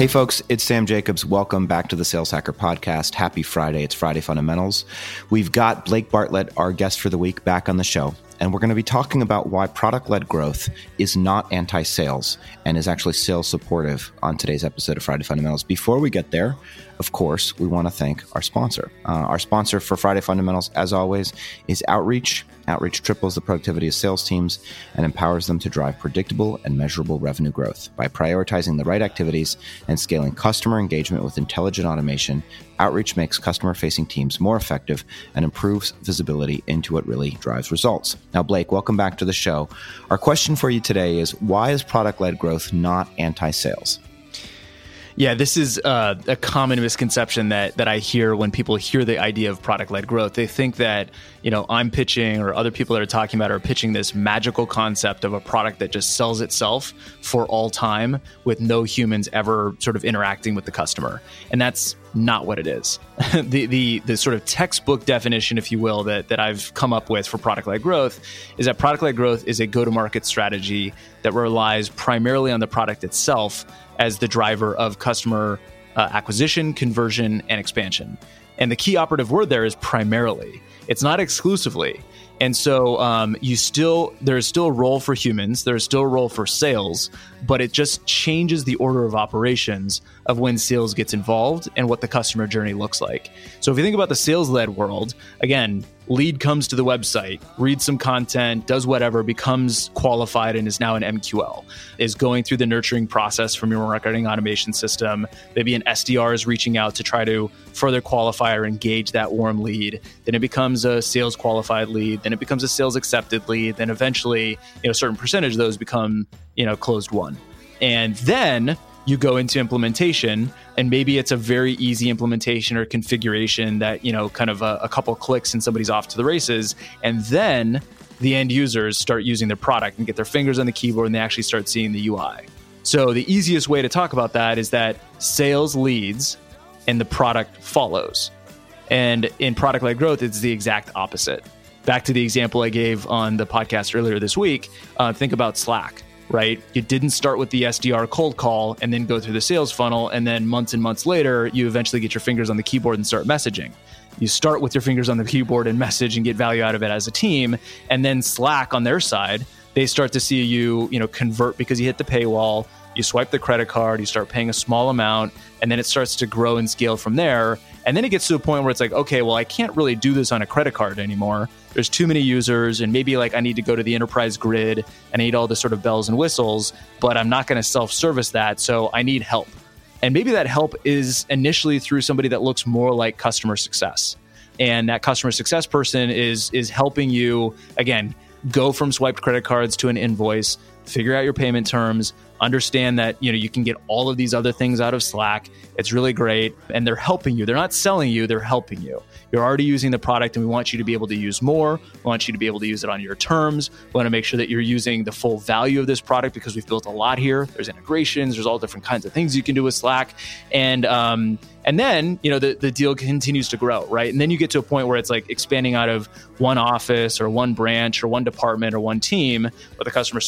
Hey, folks, it's Sam Jacobs. Welcome back to the Sales Hacker Podcast. Happy Friday. It's Friday Fundamentals. We've got Blake Bartlett, our guest for the week, back on the show. And we're going to be talking about why product led growth is not anti sales and is actually sales supportive on today's episode of Friday Fundamentals. Before we get there, of course, we want to thank our sponsor. Uh, our sponsor for Friday Fundamentals, as always, is Outreach. Outreach triples the productivity of sales teams and empowers them to drive predictable and measurable revenue growth. By prioritizing the right activities and scaling customer engagement with intelligent automation, Outreach makes customer facing teams more effective and improves visibility into what really drives results. Now, Blake, welcome back to the show. Our question for you today is why is product led growth not anti sales? Yeah, this is uh, a common misconception that that I hear when people hear the idea of product led growth. They think that you know I'm pitching or other people that are talking about are pitching this magical concept of a product that just sells itself for all time with no humans ever sort of interacting with the customer, and that's not what it is. the, the the sort of textbook definition, if you will, that that I've come up with for product led growth is that product led growth is a go to market strategy that relies primarily on the product itself as the driver of customer uh, acquisition, conversion, and expansion. And the key operative word there is primarily. It's not exclusively. And so um, you still there's still a role for humans, there's still a role for sales, but it just changes the order of operations of when sales gets involved and what the customer journey looks like. So if you think about the sales led world, again, lead comes to the website, reads some content, does whatever, becomes qualified and is now an MQL, is going through the nurturing process from your marketing automation system. Maybe an SDR is reaching out to try to further qualify or engage that warm lead. Then it becomes a sales qualified lead. It becomes a sales accepted lead. Then eventually, you know, a certain percentage of those become, you know, closed won. And then you go into implementation and maybe it's a very easy implementation or configuration that you know kind of a, a, couple clicks and somebody's off to the races and then the end users start using their product and get their fingers on the keyboard and they actually start seeing the ui so the easiest way to talk about that is that sales leads and the product follows and in product led growth it's the exact opposite back to the example i gave on the podcast earlier this week uh, think about slack right? You didn't start with the SDR cold call and then go through the sales funnel. And then months and months later, you eventually get your fingers on the keyboard and start messaging. You start with your fingers on the keyboard and message and get value out of it as a team. And then Slack on their side, they start to see you, you know, convert because you hit the paywall. You swipe the credit card, you start paying a small amount, and then it starts to grow and scale from there. And then it gets to a point where it's like, okay, well, I can't really do this on a credit card anymore there's too many users and maybe like I need to go to the enterprise grid and I need all the sort of bells and whistles, but I'm not going to self service that. So I need help. And maybe that help is initially through somebody that looks more like customer success. And that customer success person is is helping you again go from swiped credit cards to an invoice, figure out your payment terms, understand that you know you can get all of these other things out of Slack. It's really great and they're helping you. They're not selling you, they're helping you. You're already using the product and we want you to be able to use more. We want you to be able to use it on your terms. We want to make sure that you're using the full value of this product because we've built a lot here. There's integrations, there's all different kinds of things you can do with Slack. And um, and then, you know, the, the deal continues to grow, right? And then you get to a point where it's like expanding out of one office or one branch or one department or one team with a customer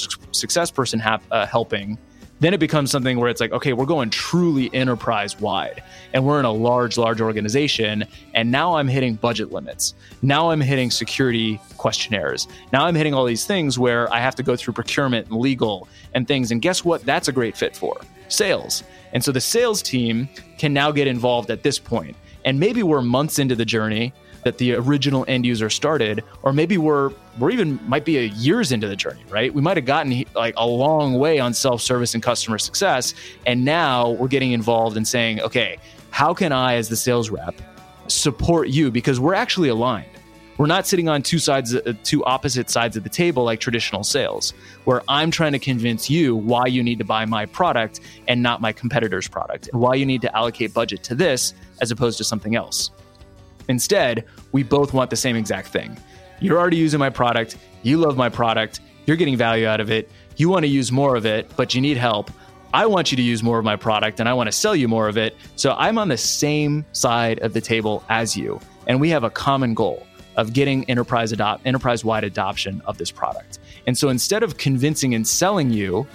success person have, uh, helping then it becomes something where it's like, okay, we're going truly enterprise wide and we're in a large, large organization. And now I'm hitting budget limits. Now I'm hitting security questionnaires. Now I'm hitting all these things where I have to go through procurement and legal and things. And guess what? That's a great fit for sales. And so the sales team can now get involved at this point. And maybe we're months into the journey that the original end user started, or maybe we're we're even might be a years into the journey, right? We might have gotten like a long way on self-service and customer success, and now we're getting involved in saying, okay, how can I, as the sales rep, support you because we're actually aligned. We're not sitting on two sides, uh, two opposite sides of the table like traditional sales, where I'm trying to convince you why you need to buy my product and not my competitor's product, and why you need to allocate budget to this as opposed to something else. Instead, we both want the same exact thing. You're already using my product, you love my product, you're getting value out of it, you want to use more of it, but you need help. I want you to use more of my product and I want to sell you more of it. So I'm on the same side of the table as you. And we have a common goal of getting enterprise enterprise wide adoption of this product. And so instead of convincing and selling you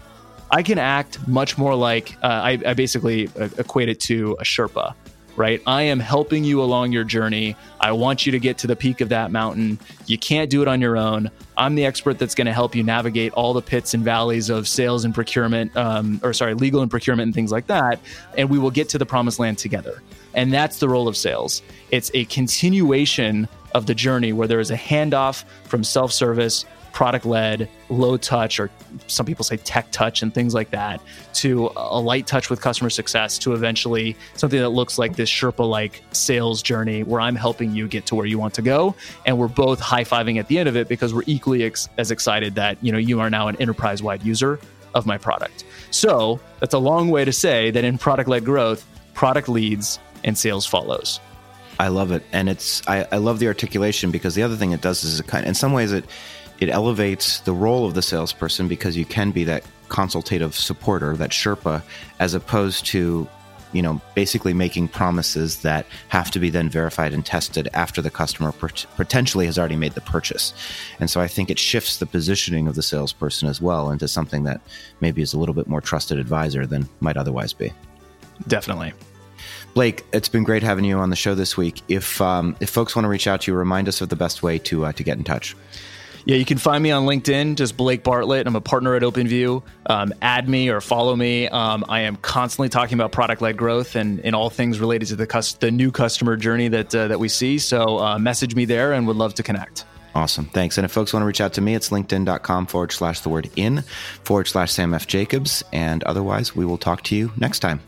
I can act much more like uh, I, I basically equate it to a Sherpa right? I am helping you along your journey. I want you to get to the peak of that mountain. You can't do it on your own. I'm the expert that's going to help you navigate all the pits and valleys of sales and procurement, um, or sorry, legal and procurement and things like that. And we will get to the promised land together. And that's the role of sales. It's a continuation of the journey where there is a handoff from self service product led, low touch, or some people say tech touch and things like that, to a light touch with customer success, to eventually something that looks like this Sherpa like sales journey where I'm helping you get to where you want to go. And we're both high fiving at the end of it because we're equally ex- as excited that you know you are now an enterprise wide user of my product. So that's a long way to say that in product led growth, product leads and sales follows. I love it, and it's I, I, love the articulation because the other thing it does is it kind. In some ways, it it elevates the role of the salesperson because you can be that consultative supporter, that Sherpa, as opposed to, you know, basically making promises that have to be then verified and tested after the customer potentially has already made the purchase. And so I think it shifts the positioning of the salesperson as well into something that maybe is a little bit more trusted advisor than might otherwise be. Definitely. Blake, it's been great having you on the show this week. If um, if folks want to reach out to you, remind us of the best way to uh, to get in touch. Yeah, you can find me on LinkedIn, just Blake Bartlett. I'm a partner at OpenView. Um, add me or follow me. Um, I am constantly talking about product led growth and, and all things related to the cus- the new customer journey that uh, that we see. So uh, message me there, and would love to connect. Awesome. Thanks. And if folks want to reach out to me, it's linkedin.com forward slash the word in forward slash Sam F. Jacobs. And otherwise, we will talk to you next time.